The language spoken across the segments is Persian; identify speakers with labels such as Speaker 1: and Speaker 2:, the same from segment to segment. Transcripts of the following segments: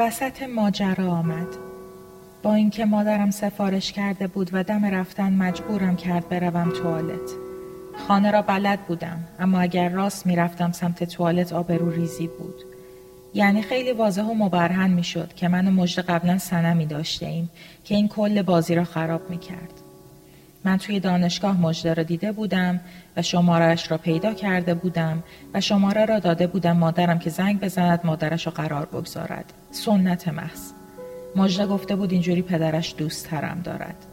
Speaker 1: وسط ماجرا آمد. با اینکه مادرم سفارش کرده بود و دم رفتن مجبورم کرد بروم توالت. خانه را بلد بودم اما اگر راست می‌رفتم سمت توالت آبرو ریزی بود. یعنی خیلی واضح و مبرهن می‌شد که من و مجد قبلا سنمی داشته ایم که این کل بازی را خراب می کرد. من توی دانشگاه مجده را دیده بودم و شمارش را پیدا کرده بودم و شماره را داده بودم مادرم که زنگ بزند مادرش را قرار بگذارد. سنت محض. مجده گفته بود اینجوری پدرش دوست ترم دارد.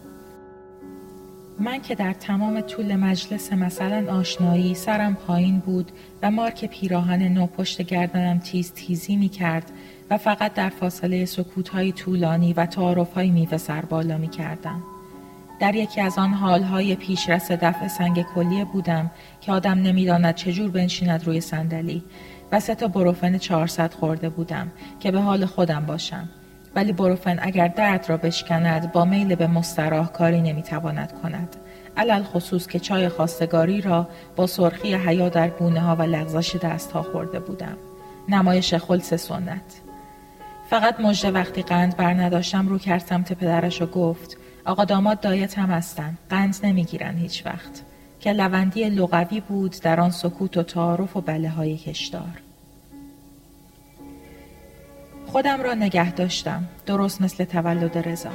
Speaker 1: من که در تمام طول مجلس مثلا آشنایی سرم پایین بود و مارک پیراهن نو پشت گردنم تیز تیزی می کرد و فقط در فاصله سکوت های طولانی و تعارف های میوه سر بالا می کردم. در یکی از آن حالهای پیشرس دفع سنگ کلیه بودم که آدم نمی‌داند چجور بنشیند روی صندلی و سه تا بروفن 400 خورده بودم که به حال خودم باشم. ولی بروفن اگر درد را بشکند با میل به مستراح کاری نمی‌تواند کند. علل خصوص که چای خواستگاری را با سرخی حیا در گونه ها و لغزش دست ها خورده بودم. نمایش خلص سنت. فقط مژده وقتی قند بر نداشتم رو کرد سمت پدرش و گفت آقا داماد دایت هم هستن. قند نمی‌گیرن هیچ وقت. که لوندی لغوی بود در آن سکوت و تعارف و بله های کشدار خودم را نگه داشتم. درست مثل تولد رضا.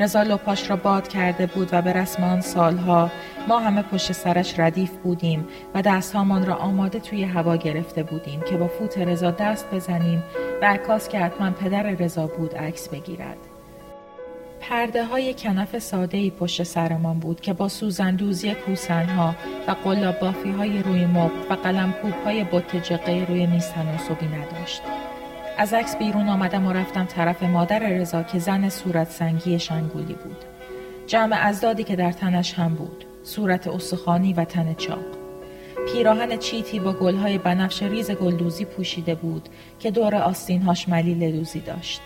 Speaker 1: رضا لپاش را باد کرده بود و به رسم آن سالها ما همه پشت سرش ردیف بودیم و دستهامان را آماده توی هوا گرفته بودیم که با فوت رضا دست بزنیم و عکاس که حتما پدر رضا بود عکس بگیرد. پرده های کنف ساده ای پشت سرمان بود که با سوزندوزی کوسنها و قلاب بافی های روی مب و قلم کوب های بوت روی میز تناسبی نداشت. از عکس بیرون آمدم و رفتم طرف مادر رضا که زن صورت سنگی شنگولی بود. جمع ازدادی که در تنش هم بود. صورت استخوانی و تن چاق. پیراهن چیتی با گلهای بنفش ریز گلدوزی پوشیده بود که دور آستینهاش ملیل دوزی داشت.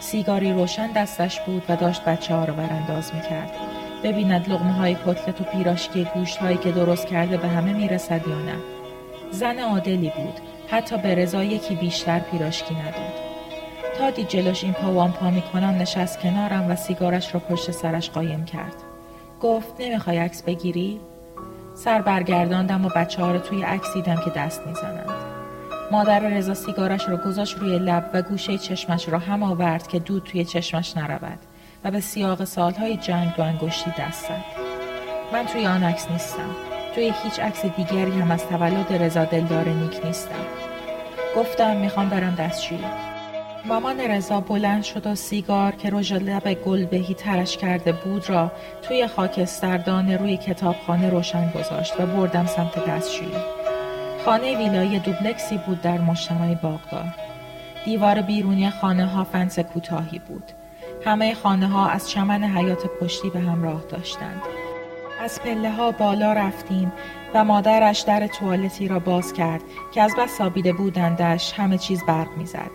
Speaker 1: سیگاری روشن دستش بود و داشت بچه ها رو برانداز می کرد. ببیند لغمه های کتلت و پیراشکی گوشت هایی که درست کرده به همه می‌رسد یا نه. زن عادلی بود. حتی به رضا یکی بیشتر پیراشکی نداد. تا دید جلوش این پا وان پا می‌کنم نشست کنارم و سیگارش رو پشت سرش قایم کرد. گفت نمی‌خوای عکس بگیری؟ سر برگرداندم و بچه ها رو توی عکس دیدم که دست می‌زنند. مادر رضا سیگارش رو گذاشت روی لب و گوشه چشمش را هم آورد که دود توی چشمش نرود و به سیاق سالهای جنگ دو انگشتی دست زد. من توی آن عکس نیستم. توی هیچ عکس دیگری هم از تولد رضا دلدار نیک نیستم. گفتم می‌خوام برم دستشویی. مامان رضا بلند شد و سیگار که رژ لب گل بهی ترش کرده بود را توی خاکستردان روی کتابخانه روشن گذاشت و بردم سمت دستشویی. خانه ویلایی دوبلکسی بود در مجتمع باغدار. دیوار بیرونی خانه ها فنس کوتاهی بود. همه خانه ها از چمن حیات پشتی به همراه داشتند. از پله ها بالا رفتیم و مادرش در توالتی را باز کرد که از بس سابیده بودندش همه چیز برق می‌زد.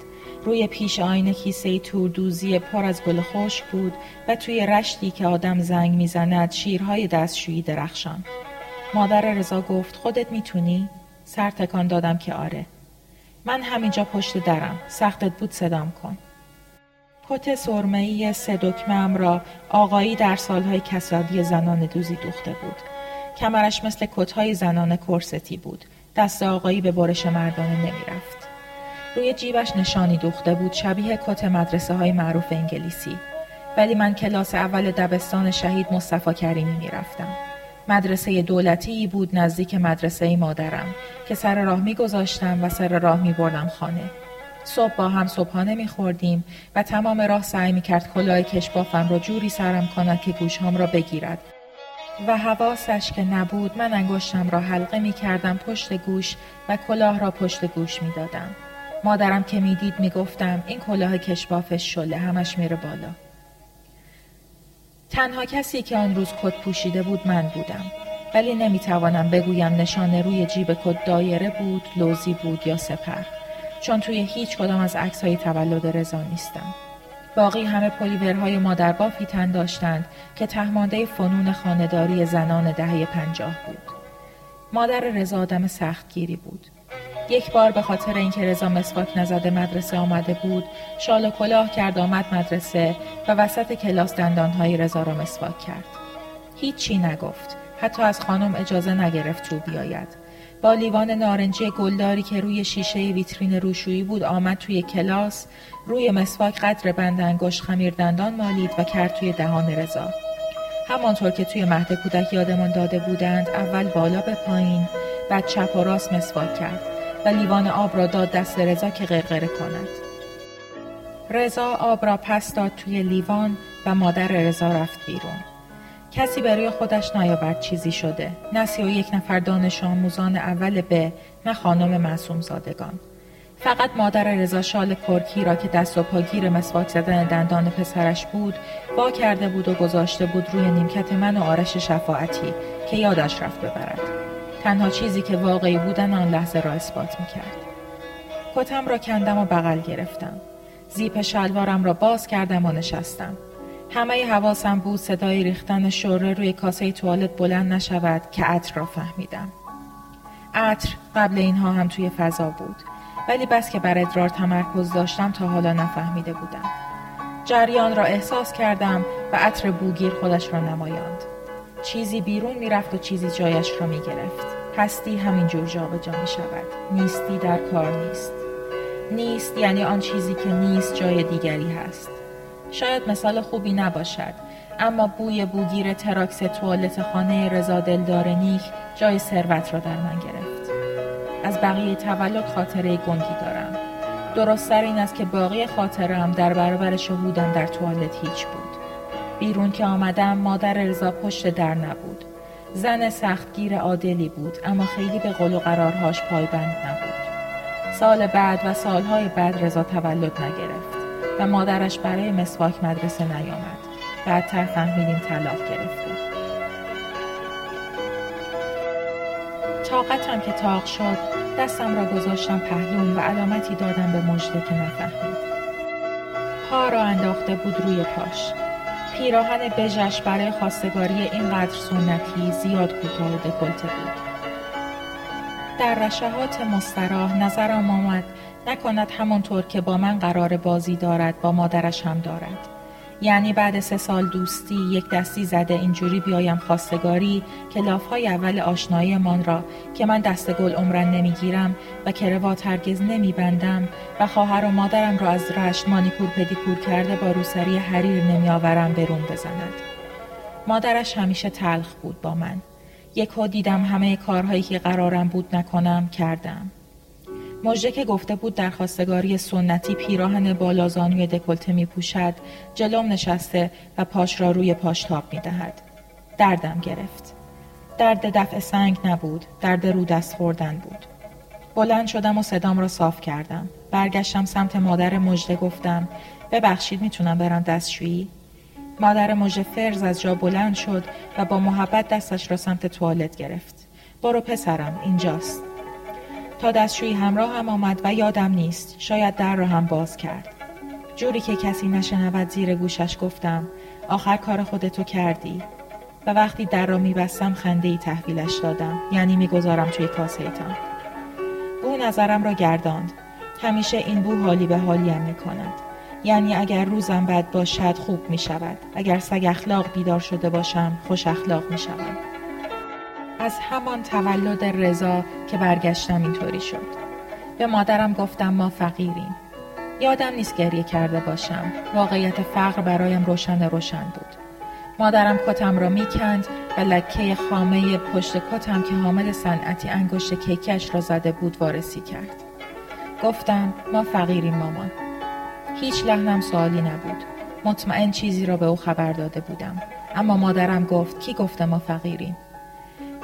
Speaker 1: روی پیش آینه کیسه توردوزی پر از گل خشک بود و توی رشتی که آدم زنگ می‌زند شیرهای دستشویی درخشان. مادر رضا گفت خودت می‌تونی؟ سر تکان دادم که آره. من همینجا پشت درم. سختت بود صدام کن. کت سرمهی سه دکمم را آقایی در سالهای کسادی زنان دوزی دوخته بود. کمرش مثل کتهای زنان کرستی بود. دست آقایی به برش مردانه نمی‌رفت. روی جیبش نشانی دوخته بود شبیه کت مدرسه های معروف انگلیسی. ولی من کلاس اول دبستان شهید مصطفی کریمی می‌رفتم. مدرسه دولتی بود نزدیک مدرسه مادرم که سر راه می گذاشتم و سر راه می بردم خانه. صبح با هم صبحانه می خوردیم و تمام راه سعی می کرد کلاه کشبافم را جوری سرم کند که گوشهام را بگیرد و حواسش که نبود من انگشتم را حلقه می کردم پشت گوش و کلاه را پشت گوش می دادم. مادرم که می‌دید می‌گفتم این کلاه کشبافش شله همش میره بالا. تنها کسی که آن روز کت پوشیده بود من بودم. ولی نمی‌توانم بگویم نشانه روی جیب کت دایره بود، لوزی بود یا سپر. چون توی هیچ کدام از عکس های تولد رضا نیستم. باقی همه پلیورهای مادر بافی تن داشتند که تهمانده فنون خانداری زنان دهه پنجاه بود. مادر رضا آدم سختگیری بود. یک بار به خاطر اینکه رضا مسواک نزده مدرسه آمده بود شال و کلاه کرد آمد مدرسه و وسط کلاس دندانهای رضا را مسواک کرد. هیچی نگفت. حتی از خانم اجازه نگرفت تو بیاید. با لیوان نارنجی گلداری که روی شیشه ویترین روشویی بود آمد توی کلاس روی مسواک قدر بند انگشت خمیر دندان مالید و کرد توی دهان رضا. همانطور که توی مهد کودک یادمان داده بودند اول بالا به پایین بعد چپ و راست مسواک کرد. و لیوان آب را داد دست رضا که غرغره کند. رضا آب را پس داد توی لیوان و مادر رضا رفت بیرون. کسی برای خودش نیاورد چیزی شده. نه سی و یک نفر دانش آموزان اول به نه خانم معصوم زادگان. فقط مادر رضا شال کرکی را که دست و پاگیر مسواک زدن دندان پسرش بود با کرده بود و گذاشته بود روی نیمکت من و آرش شفاعتی که یادش رفت ببرد. تنها چیزی که واقعی بودن آن لحظه را اثبات می‌کرد. کتم را کندم و بغل گرفتم. زیپ شلوارم را باز کردم و نشستم. همه حواسم بود صدای ریختن شوره روی کاسه توالت بلند نشود که عطر را فهمیدم. عطر قبل اینها هم توی فضا بود ولی بس که بر ادرار تمرکز داشتم تا حالا نفهمیده بودم. جریان را احساس کردم و عطر بوگیر خودش را نمایاند. چیزی بیرون می‌رفت و چیزی جایش را می گرفت. هستی همینجور جابجا می شود. نیستی در کار نیست. نیست یعنی آن چیزی که نیست جای دیگری هست. شاید مثال خوبی نباشد اما بوی بوگیر تراکس توالت خانه رضا دلدار نیک جای ثروت را در من گرفت از بقیه تولد خاطره گنگی دارم درست این است که باقی خاطرم در برابر شهودم در توالت هیچ بود بیرون که آمدم مادر رضا پشت در نبود. زن سختگیر عادلی بود اما خیلی به قول و قرارهاش پایبند نبود. سال بعد و سالهای بعد رضا تولد نگرفت و مادرش برای مسواک مدرسه نیامد. بعدتر فهمیدیم طلاق گرفته. طاقتم که تاق شد دستم را گذاشتم پهلوم و علامتی دادم به مجده که نفهمید. پا را انداخته بود روی پاش. پیراهن بژش برای خواستگاری اینقدر سنتی زیاد کوتاه و دکلته بود. در رشهات مستراح نظرم آمد نکند همانطور که با من قرار بازی دارد با مادرش هم دارد. یعنی بعد سه سال دوستی یک دستی زده اینجوری بیایم خواستگاری که لافهای اول آشناییمان را که من دست گل عمرن نمی‌گیرم و کروات هرگز نمیبندم و خواهر و مادرم را از رشت مانیکور پدیکور کرده با روسری حریر نمیآورم برون بزند. مادرش همیشه تلخ بود با من. یک دیدم همه کارهایی که قرارم بود نکنم کردم. مژده که گفته بود در خواستگاری سنتی پیراهن بالازانوی دکلته می پوشد جلوم نشسته و پاش را روی پاش تاب می دهد. دردم گرفت. درد دفع سنگ نبود، درد رو دست خوردن بود. بلند شدم و صدام را صاف کردم. برگشتم سمت مادر مژده گفتم ببخشید می‌تونم برم دستشویی؟ مادر مژده فرز از جا بلند شد و با محبت دستش را سمت توالت گرفت. برو پسرم اینجاست. تا دستشویی همراه هم آمد و یادم نیست. شاید در را هم باز کرد. جوری که کسی نشنود زیر گوشش گفتم آخر کار خودتو کردی. و وقتی در را میبستم خنده ای تحویلش دادم. یعنی می‌گذارم توی کاسه تان او نظرم را گرداند. همیشه این بو حالی به حالیم می کند یعنی اگر روزم بد باشد خوب می شود اگر سگ اخلاق بیدار شده باشم خوش اخلاق می شود از همان تولد رضا که برگشتم اینطوری شد. به مادرم گفتم ما فقیریم. یادم نیست گریه کرده باشم. واقعیت فقر برایم روشن روشن بود. مادرم کتم را می‌کند و لکه خامه پشت کتم که حامل صنعتی انگشت کیکش را زده بود وارسی کرد. گفتم ما فقیریم مامان. هیچ لحنم سوالی نبود. مطمئن چیزی را به او خبر داده بودم. اما مادرم گفت کی گفته ما فقیریم؟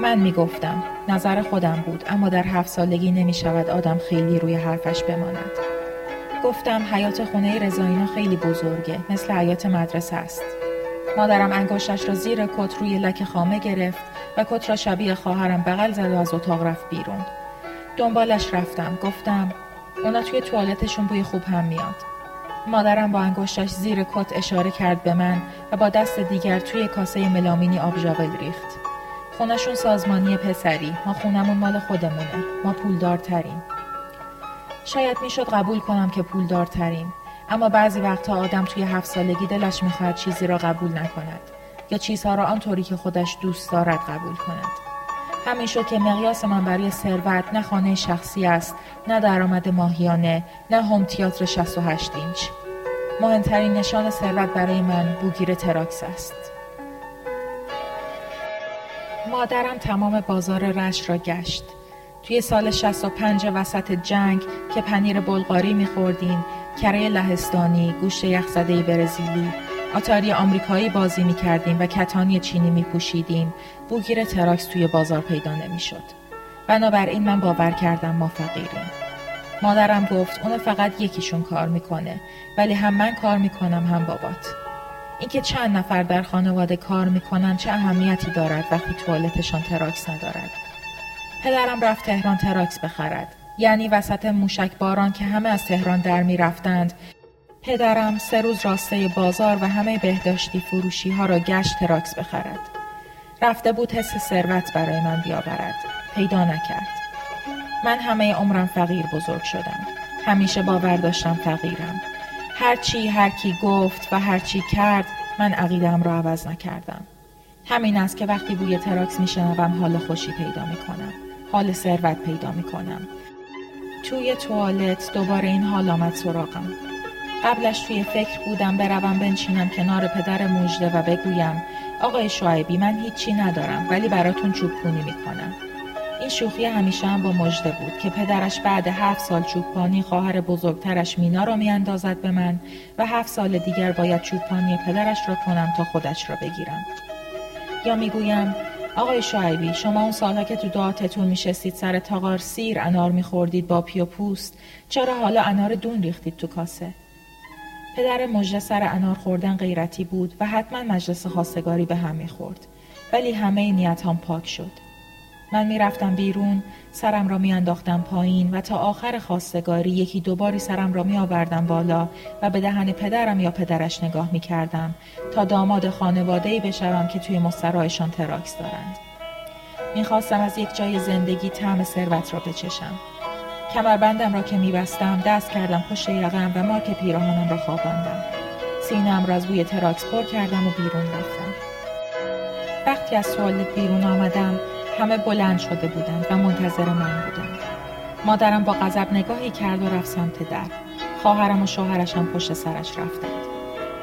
Speaker 1: من می گفتم نظر خودم بود اما در هفت سالگی نمی شود آدم خیلی روی حرفش بماند. گفتم حیات خونه رضایینا خیلی بزرگه مثل حیات مدرسه است. مادرم انگشتش را زیر کت روی لک خامه گرفت و کت را شبیه خواهرم بغل زد و از اتاق رفت بیرون. دنبالش رفتم گفتم اونا توی توالتشون بوی خوب هم میاد. مادرم با انگشتش زیر کت اشاره کرد به من و با دست دیگر توی کاسه ملامینی آب ریخت. خونشون سازمانی پسری. ما خونمون مال خودمونه. ما پولدارتریم. شاید می‌شد قبول کنم که پول دارتریم اما بعضی وقتها آدم توی هفت سالگی دلش می‌خواهد چیزی را قبول نکند. یا چیزها را آنطوری که خودش دوست دارد قبول کند. همین شد که مقیاس من برای ثروت نه خانه شخصی است نه درآمد ماهیانه نه هوم تیاتر 68 اینچ. مهمترین نشان ثروت برای من بوگیر تراکس است. مادرم تمام بازار رشت را گشت توی سال 65 وسط جنگ که پنیر بلغاری میخوردیم کره لهستانی گوشت یخزده برزیلی آتاری آمریکایی بازی می کردیم و کتانی چینی می پوشیدیم بوگیر تراکس توی بازار پیدا نمی شد. بنابراین من باور کردم ما فقیریم. مادرم گفت اون فقط یکیشون کار می‌کنه ولی هم من کار می‌کنم هم بابات. اینکه چند نفر در خانواده کار می‌کنن چه اهمیتی دارد وقتی توالتشان تراکس ندارد. پدرم رفت تهران تراکس بخرد. یعنی وسط موشک باران که همه از تهران در می‌رفتند پدرم سه روز راسته بازار و همه بهداشتی فروشی ها را گشت تراکس بخرد. رفته بود حس ثروت برای من بیاورد. پیدا نکرد. من همه عمرم فقیر بزرگ شدم. همیشه باور داشتم فقیرم. هرچی هر کی گفت و هرچی کرد من عقیدم را عوض نکردم. همین است که وقتی بوی تراکس میشنوم حال خوشی پیدا می کنم. حال ثروت پیدا می کنم. توی توالت دوباره این حال آمد سراغم. قبلش توی فکر بودم بروم بنشینم کنار پدر مژده و بگویم آقای شعیبی من هیچی ندارم ولی براتون چوب پونی می‌کنم این شوخی همیشه هم با مژده بود که پدرش بعد هفت سال چوبپانی خواهر بزرگترش مینا را میاندازد به من و هفت سال دیگر باید چوبپانی پدرش را کنم تا خودش را بگیرم. یا می‌گویم آقای شعیبی شما اون سالها که تو دعاتتون میشستید سر تاغار سیر انار میخوردید با پی و پوست چرا حالا انار دون ریختید تو کاسه؟ پدر مژده سر انار خوردن غیرتی بود و حتما مجلس خواستگاری به هم می‌خورد ولی همه نیتم پاک شد. من می‌رفتم بیرون سرم را میانداختم پایین و تا آخر خواستگاری یکی دوباری سرم را می آوردم بالا و به دهن پدرم یا پدرش نگاه می کردم تا داماد خانواده‌ای بشوم که توی مستراحشان تراکس دارند. می‌خواستم از یک جای زندگی طعم ثروت را بچشم. کمربندم را که میبستم دست کردم پشت یقم و مارک پیراهنم را خواباندم. سینم را از بوی تراکس پر کردم و بیرون رفتم. وقتی از توالت بیرون آمدم همه بلند شده بودند و منتظر من بودند. مادرم با غضب نگاهی کرد و رفت سمت در. خواهرم و شوهرشم پشت سرش رفتند.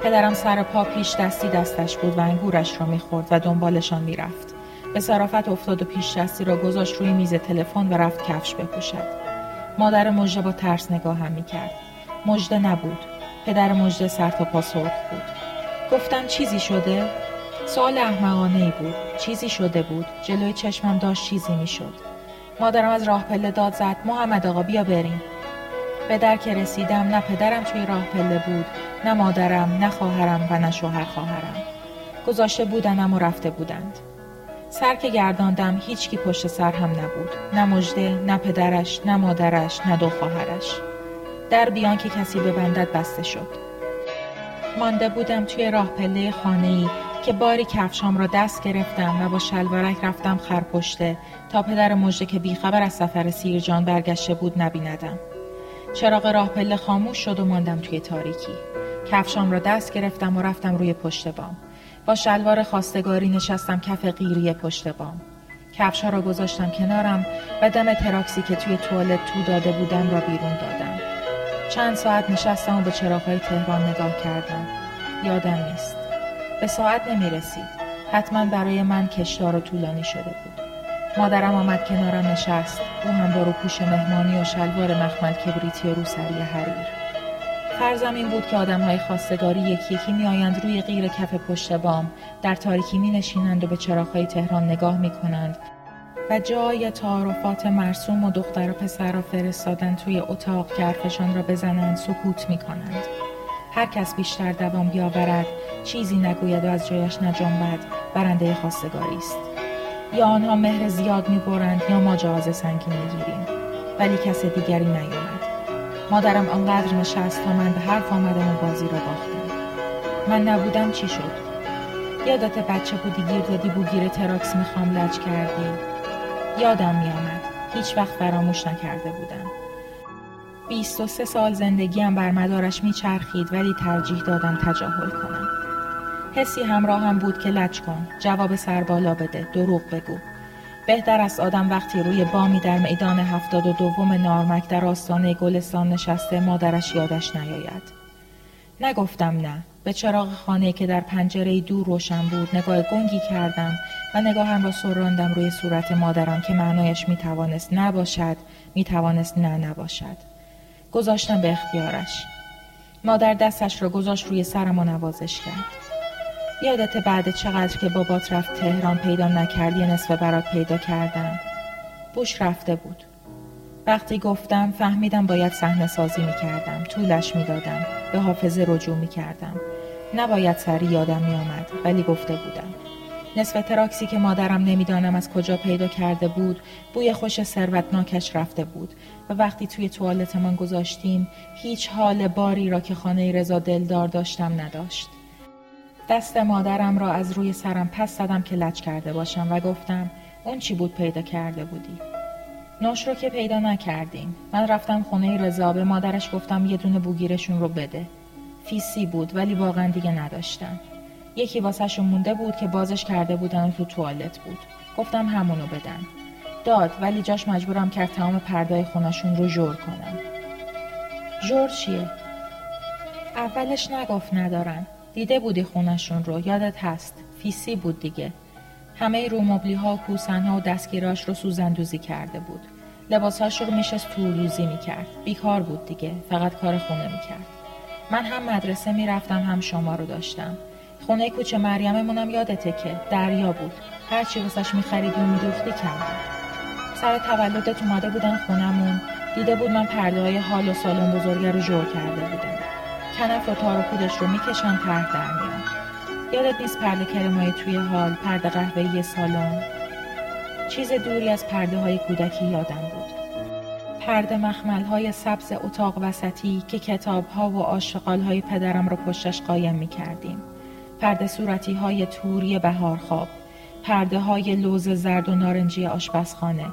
Speaker 1: پدرم سر پا پیش دستی دستش بود و انگورش را می‌خورد و دنبالشان می‌رفت. به صرافت افتاد و پیش دستی را گذاشت روی میز تلفن و رفت کفش بپوشد. مادر مژده با ترس نگاه هم می‌کرد. مژده نبود. پدر مژده سر تا پا سرخ بود. گفتم چیزی شده؟ سوال احمقانه ای بود. چیزی شده بود. جلوی چشمم داشت چیزی می‌شد. مادرم از راه پله داد زد. محمد آقا بیا بریم. به در که رسیدم نه پدرم توی راه پله بود نه مادرم نه خواهرم و نه شوهر خواهرم. گذاشته بودنم و رفته بودند. سر که گرداندم هیچکی پشت سر هم نبود. نه مجده نه پدرش نه مادرش نه دو خواهرش. در بیان که کسی ببندد بسته شد. مانده بودم توی راه پله خانه ای که باری کفشام را دست گرفتم و با شلوارک رفتم خرپشته تا پدر مژده که بیخبر از سفر سیرجان برگشته بود نبیندم. چراغ راه پله خاموش شد و ماندم توی تاریکی. کفشام را دست گرفتم و رفتم روی پشت بام. با شلوار خواستگاری نشستم کف قیری پشت بام. کفشا را گذاشتم کنارم و دم تراکسی که توی توالت تو داده بودم را بیرون دادم. چند ساعت نشستم و به چراغهای تهران نگاه کردم. یادم نیست. به ساعت نمی رسید. حتما برای من کشدار و طولانی شده بود. مادرم آمد کنارم نشست. او هم با روپوش مهمانی و شلوار مخمل کبریتی و روسری حریر. فرضم این بود که آدم های خواستگاری یکی یکی می آیند روی غیر کف پشت بام در تاریکی می نشینند و به چراغهای تهران نگاه می کنند و جای تعارفات مرسوم و دختر و پسر را فرستادن توی اتاق که را بزنند سکوت می کنند. هر کس بیشتر دوام بیاورد چیزی نگوید و از جایش نجنبد برنده خواستگاری است. یا آنها مهر زیاد می‌برند یا ما جواز سنگین می‌گیریم ولی کس دیگری نیامد. مادرم آنقدر نشست تا من به حرف آمدم و بازی را باختم. من نبودم چی شد؟ یادت بچه بودی گیر دادی بوگیر تراکس می‌خوام لج کردی. یادم میآمد هیچ وقت فراموش نکرده بودم. بیست و سه سال زندگیم بر مدارش میچرخید ولی ترجیح دادم تجاهل کنم. حسی همراهم بود که لج کن جواب سربالا بده دروغ بگو. بهتر است آدم وقتی روی بامی در میدان هفتاد و دوم نارمک در آستانه گلستان نشسته مادرش یادش نیاید. نگفتم نه به چراغ خانه که در پنجره دور روشن بود نگاه گنگی کردم و نگاهم را سراندم روی صورت مادرم که معنایش می‌توانست نباشد می‌توانست نه نباشد. گذاشتم به اختیارش. مادر دستش را گذاشت روی سرم و نوازش کرد. یادت بعد چقدر که بابات رفت تهران پیدا نکردی نصف برات پیدا کردم. بوش رفته بود. وقتی گفتم فهمیدم باید صحنه سازی می کردم طولش می دادم به حافظه رجوع می کردم نباید سری یادم می آمد ولی گفته بودم. نصف تراکسی که مادرم نمی‌دانم از کجا پیدا کرده بود بوی خوش ثروتناکش رفته بود و وقتی توی توالتمان گذاشتیم هیچ حال باری را که خانه رضا دلدار داشتم نداشت. دست مادرم را از روی سرم پس زدم که لچ کرده باشم و گفتم اون چی بود پیدا کرده بودی؟ نوش رو که پیدا نکردیم. من رفتم خونه رضا به مادرش گفتم یه دونه بوگیرشون رو بده. فیسی بود ولی واقعا دیگه نداشتم یکی واسهشون مونده بود که بازش کرده بودن و تو توالت بود. گفتم همونو بدن. داد ولی جاش مجبورم کرد تمام پردای خونشون رو جور کنم. جور چیه؟ اولش نگفت ندارن. دیده بودی خونشون رو یادت هست. فیسی بود دیگه. همه رو مبلی ها و کوسن ها و دستگیراش رو سوزندوزی کرده بود. لباسهاش رو میشست توروزی می‌کرد. بیکار بود دیگه فقط کار خونه می‌کرد. من هم مدرسه می‌رفتم هم شما رو داشتم. خونه کوچه مریممونم یادته که دریا بود. هرچی واسش میخریدی و میدوختی کم سر تولدت اومده بودن خونمون دیده بود من پرده های حال و سالن بزرگه رو جور کرده بودم. کنف و تار و پودش رو می‌کشن ته در میان. یادت نیست پرده کرمای توی حال پرده قهوه‌ای سالن. چیز دوری از پرده های کودکی یادم بود. پرده مخمل های سبز اتاق وسطی که کتاب ها و آشغال های پدرم رو پشتش قایم می کردیم. پرده صورتی های توری بهار خواب. پرده های لوز زرد و نارنجی آشپزخانه.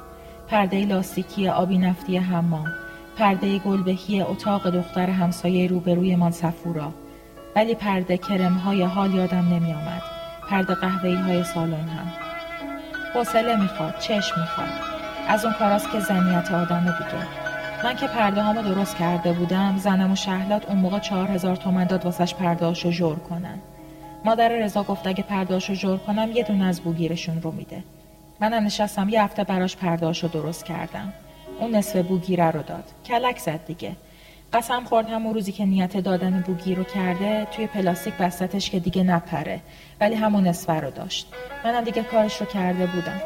Speaker 1: پرده لاستیکی آبی نفتی حمام. پرده گلبهی اتاق دختر همسایه روبروی من سفورا. ولی پرده کرم های حال یادم نمی آمد. پرده قهوه‌ای های سالن هم. حوصله می‌خواد چشم می‌خواد از اون کاراست که زنیت آدم دیگه من که پرده هامو درست کرده بودم زنم و شهلات اون موقع چهار هزار تومن داد واسش پرداشو جور کنن مادر رضا گفت اگه پرداشو جور کنم یه دونه از بوگیرشون رو میده. منم نشستم یه هفته براش پرداشو درست کردم. اون نصف بوگیره رو داد. کلک زد دیگه. قسم خورد همون روزی که نیت دادن بوگی رو کرده توی پلاستیک بستتش که دیگه نپره. ولی همون نصفه رو داشت. منم دیگه کارش رو کرده بودم.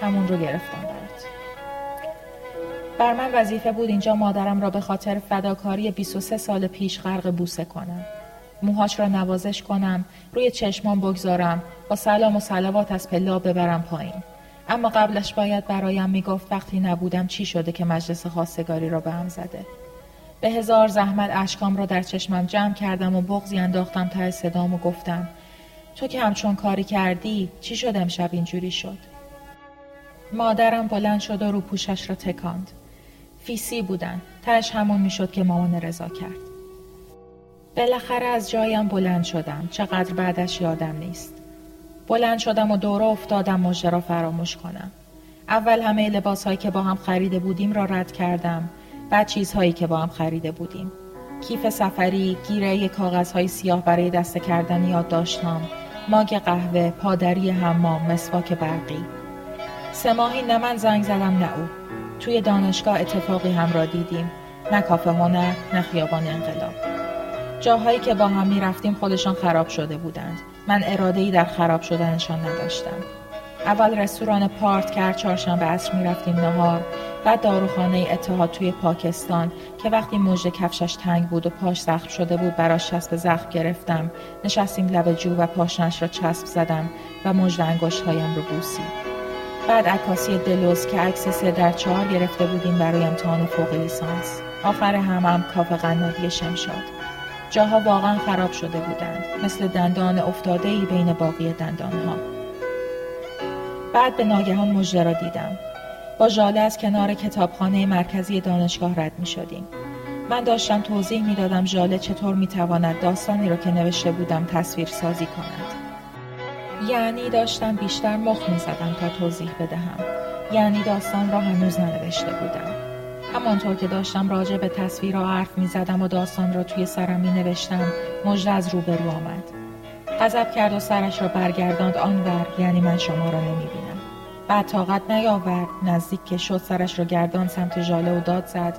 Speaker 1: همون رو گرفتم برات. بر من وظیفه بود اینجا مادرم را به خاطر فداکاری 23 سال پیش غرق بوسه کنم. موهاش را نوازش کنم روی چشمان بگذارم با سلام و سلوات از پلا ببرم پایین. اما قبلش باید برایم می‌گفت وقتی نبودم چی شده که مجلس خواستگاری را به هم زده. به هزار زحمت اشکام را در چشمم جمع کردم و بغزی انداختم ته صدام و گفتم تو که همچون کاری کردی چی شد امشب اینجوری شد؟ مادرم بلند شد و رو پوشش را تکاند. فیسی بودن تش همون می‌شد که مامان رضا کرد. بالاخره از جایم بلند شدم. چقدر بعدش یادم نیست. بلند شدم و دوره افتادم مژده را فراموش کنم. اول همه لباس هایی که با هم خریده بودیم را رد کردم. بعد چیزهایی که با هم خریده بودیم. کیف سفری گیره کاغذهای سیاه برای دسته کردن داشتم. ماگ قهوه پادری حمام مسواک برقی. سه ماهی نه من زنگ زدم نه او. توی دانشگاه اتفاقی هم را دیدیم. نه کافه هنر نه خیابان انقلاب. جاهایی که با هم می رفتیم خودشان خراب شده بودند. من اراده ای در خراب شدنشان نداشتم. اول رستوران پارت کرد چهارشنبه عصر می رفتیم نهار بعد داروخانه اتحاد توی پاکستان که وقتی مژده کفشش تنگ بود و پاش زخم شده بود براش چسب زخم گرفتم. نشستیم لب جو و پاشنش را چسب زدم و مژده هایم رو بوسید. بعد عکاسی دلوز که عکس سه در چهار گرفته بودیم برای امتحان فوق لیسانس. آخر همم هم کاف قنادی شمشاد. جاها واقعا خراب شده بودند مثل دندان افتاده ای بین باقی دندان ها بعد به ناگهان مژده را دیدم. با ژاله از کنار کتابخانه مرکزی دانشگاه رد می شدیم. من داشتم توضیح می‌دادم ژاله چطور می‌تواند داستانی را که نوشته بودم تصویر سازی کند. یعنی داشتم بیشتر مخ می‌زدم تا توضیح بدهم. یعنی داستان را هنوز ننوشته بودم. همانطور که داشتم راجع به تصویرها حرف می زدم و داستان را توی سرم می نوشتم مژده از روبرو آمد. غضب کرد و سرش را برگرداند آنور یعنی من شما را نمی بینم بعد طاقت نیاورد نزدیک که شد سرش را گردان سمت ژاله و داد زد.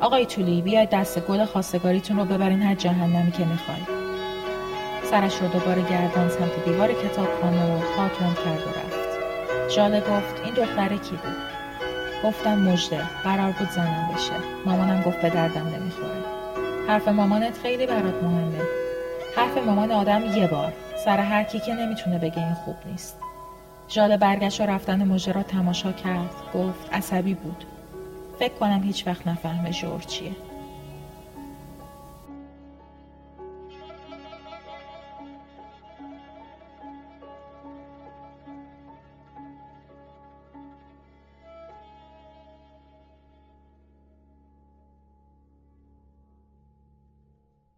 Speaker 1: آقای تولی بیاید دست گل خواستگاریتون رو ببرین هر جهنمی که می‌خواید سرش رو دوباره گردان سمت دیوار کتابخانه و پاتون کرد و رفت. ژاله گفت این دختره کی بود؟ گفتم مژده قرار بود زنم بشه. مامانم گفت به دردم نمی‌خوره. حرف مامانت خیلی برات مهمه. حرف مامان آدم یه بار. سر هر کی که نمی‌تونه بگه این خوب نیست. ژاله برگشت و رفتن مژده را تماشا کرد. گفت عصبی بود. فکر کنم هیچ وقت نفهمه جور چیه